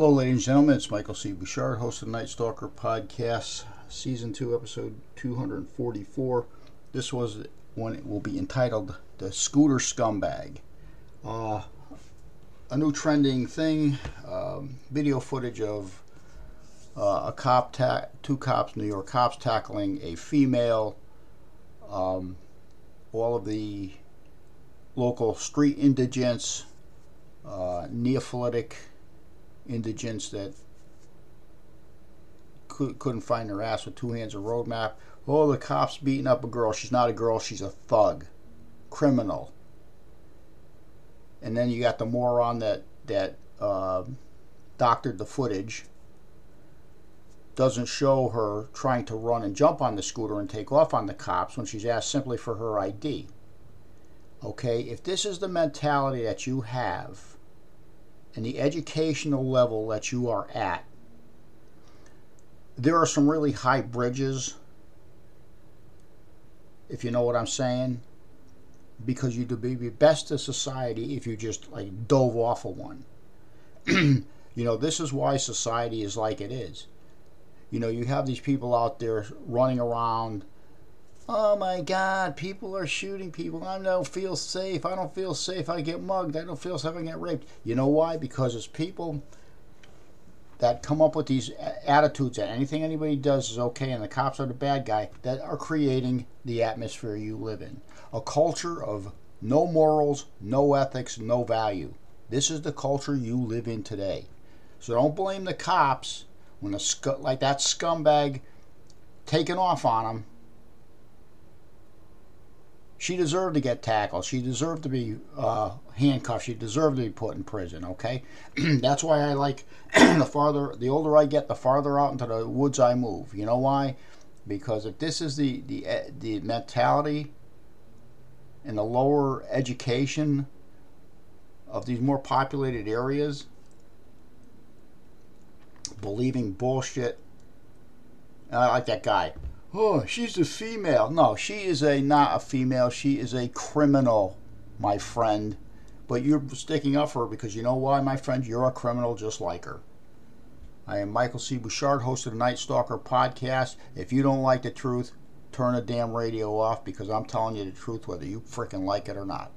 Hello, ladies and gentlemen. It's Michael C. Bouchard, host of the Night Stalker podcast, season two, episode 244. This was one it will be entitled "The Scooter Scumbag." Uh, a new trending thing. Um, video footage of uh, a cop, ta- two cops, New York cops, tackling a female. Um, all of the local street indigents, uh, neophytic indigents that could, couldn't find their ass with two hands of roadmap. Oh, the cops beating up a girl. She's not a girl. She's a thug, criminal. And then you got the moron that that uh, doctored the footage. Doesn't show her trying to run and jump on the scooter and take off on the cops when she's asked simply for her ID. Okay, if this is the mentality that you have and the educational level that you are at, there are some really high bridges, if you know what I'm saying, because you'd be the best of society if you just like dove off of one. you know, this is why society is like it is. You know, you have these people out there running around oh my God, people are shooting people. I don't feel safe. I don't feel safe. I get mugged. I don't feel safe. I get raped. You know why? Because it's people that come up with these attitudes that anything anybody does is okay and the cops are the bad guy that are creating the atmosphere you live in. A culture of no morals, no ethics, no value. This is the culture you live in today. So don't blame the cops when a sc- like that scumbag taking off on them she deserved to get tackled. She deserved to be uh, handcuffed. She deserved to be put in prison. Okay, that's why I like the farther, the older I get, the farther out into the woods I move. You know why? Because if this is the the eh, the mentality and the lower education of these more populated areas, believing bullshit. I like that guy oh, she's a female. No, she is a not a female. She is a criminal, my friend. But you're sticking up for her because you know why, my friend? You're a criminal just like her. I am Michael C. Bouchard, host of the Night Stalker podcast. If you don't like the truth, turn the damn radio off because I'm telling you the truth whether you freaking like it or not.